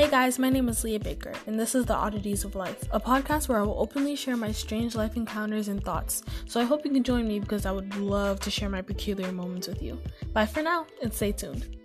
Hey guys, my name is Leah Baker, and this is The Oddities of Life, a podcast where I will openly share my strange life encounters and thoughts. So I hope you can join me because I would love to share my peculiar moments with you. Bye for now, and stay tuned.